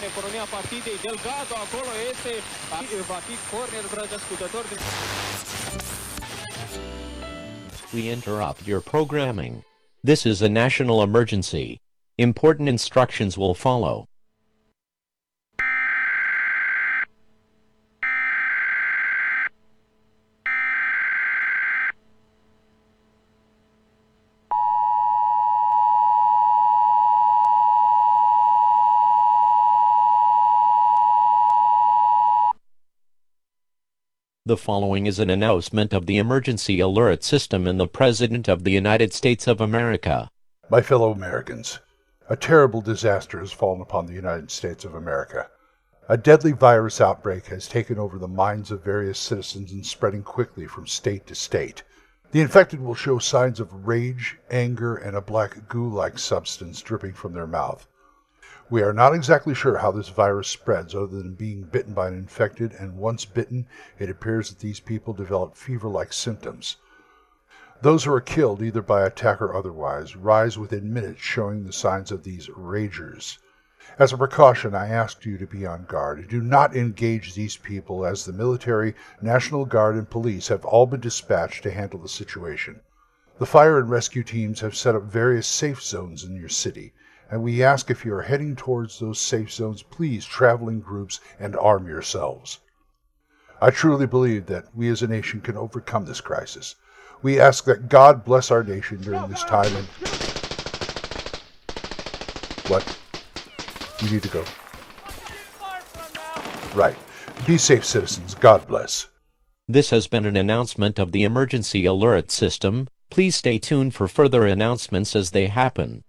în economia partidei. Delgado acolo este, va fi corner. We interrupt your programming. This is a national emergency. Important instructions will follow. The following is an announcement of the emergency alert system and the President of the United States of America. My fellow Americans, a terrible disaster has fallen upon the United States of America. A deadly virus outbreak has taken over the minds of various citizens and spreading quickly from state to state. The infected will show signs of rage, anger, and a black goo like substance dripping from their mouth. We are not exactly sure how this virus spreads other than being bitten by an infected, and once bitten, it appears that these people develop fever like symptoms. Those who are killed, either by attack or otherwise, rise within minutes showing the signs of these ragers. As a precaution, I ask you to be on guard. Do not engage these people, as the military, National Guard, and police have all been dispatched to handle the situation. The fire and rescue teams have set up various safe zones in your city and we ask if you are heading towards those safe zones, please travel in groups and arm yourselves. I truly believe that we as a nation can overcome this crisis. We ask that God bless our nation during this time and. What? You need to go. Right. Be safe, citizens. God bless. This has been an announcement of the emergency alert system. Please stay tuned for further announcements as they happen.